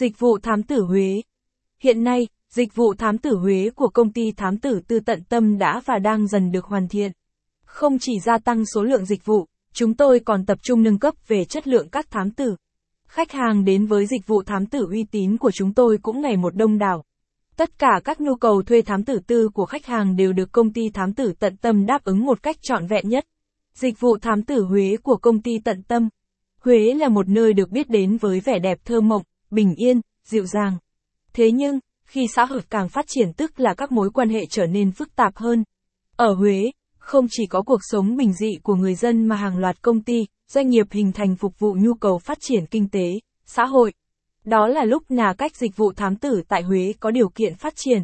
Dịch vụ thám tử Huế Hiện nay, dịch vụ thám tử Huế của công ty thám tử tư tận tâm đã và đang dần được hoàn thiện. Không chỉ gia tăng số lượng dịch vụ, chúng tôi còn tập trung nâng cấp về chất lượng các thám tử. Khách hàng đến với dịch vụ thám tử uy tín của chúng tôi cũng ngày một đông đảo. Tất cả các nhu cầu thuê thám tử tư của khách hàng đều được công ty thám tử tận tâm đáp ứng một cách trọn vẹn nhất. Dịch vụ thám tử Huế của công ty tận tâm. Huế là một nơi được biết đến với vẻ đẹp thơ mộng, bình yên, dịu dàng. Thế nhưng, khi xã hội càng phát triển tức là các mối quan hệ trở nên phức tạp hơn. Ở Huế, không chỉ có cuộc sống bình dị của người dân mà hàng loạt công ty, doanh nghiệp hình thành phục vụ nhu cầu phát triển kinh tế, xã hội. Đó là lúc nhà cách dịch vụ thám tử tại Huế có điều kiện phát triển.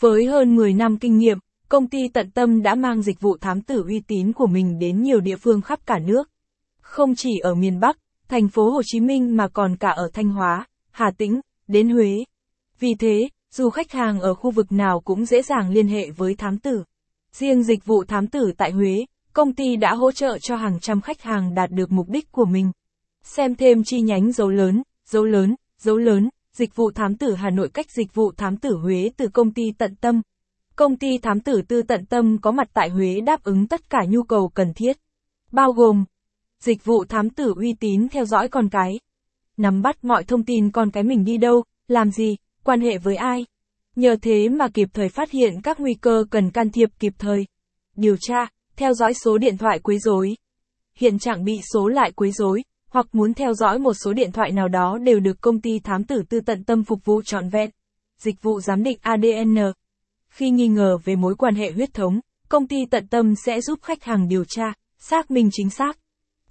Với hơn 10 năm kinh nghiệm, công ty tận tâm đã mang dịch vụ thám tử uy tín của mình đến nhiều địa phương khắp cả nước. Không chỉ ở miền Bắc, thành phố Hồ Chí Minh mà còn cả ở Thanh Hóa, Hà Tĩnh, đến Huế. Vì thế, dù khách hàng ở khu vực nào cũng dễ dàng liên hệ với thám tử. Riêng dịch vụ thám tử tại Huế, công ty đã hỗ trợ cho hàng trăm khách hàng đạt được mục đích của mình. Xem thêm chi nhánh dấu lớn, dấu lớn, dấu lớn, dịch vụ thám tử Hà Nội cách dịch vụ thám tử Huế từ công ty tận tâm. Công ty thám tử tư tận tâm có mặt tại Huế đáp ứng tất cả nhu cầu cần thiết. Bao gồm Dịch vụ thám tử uy tín theo dõi con cái. Nắm bắt mọi thông tin con cái mình đi đâu, làm gì, quan hệ với ai. Nhờ thế mà kịp thời phát hiện các nguy cơ cần can thiệp kịp thời. Điều tra, theo dõi số điện thoại quấy rối. Hiện trạng bị số lại quấy rối, hoặc muốn theo dõi một số điện thoại nào đó đều được công ty thám tử tư tận tâm phục vụ trọn vẹn. Dịch vụ giám định ADN. Khi nghi ngờ về mối quan hệ huyết thống, công ty tận tâm sẽ giúp khách hàng điều tra, xác minh chính xác.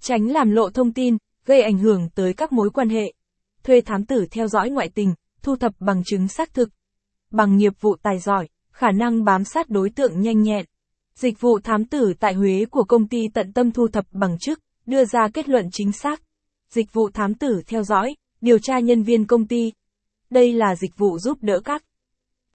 Tránh làm lộ thông tin, gây ảnh hưởng tới các mối quan hệ. Thuê thám tử theo dõi ngoại tình, thu thập bằng chứng xác thực. Bằng nghiệp vụ tài giỏi, khả năng bám sát đối tượng nhanh nhẹn. Dịch vụ thám tử tại Huế của công ty tận tâm thu thập bằng chức, đưa ra kết luận chính xác. Dịch vụ thám tử theo dõi, điều tra nhân viên công ty. Đây là dịch vụ giúp đỡ các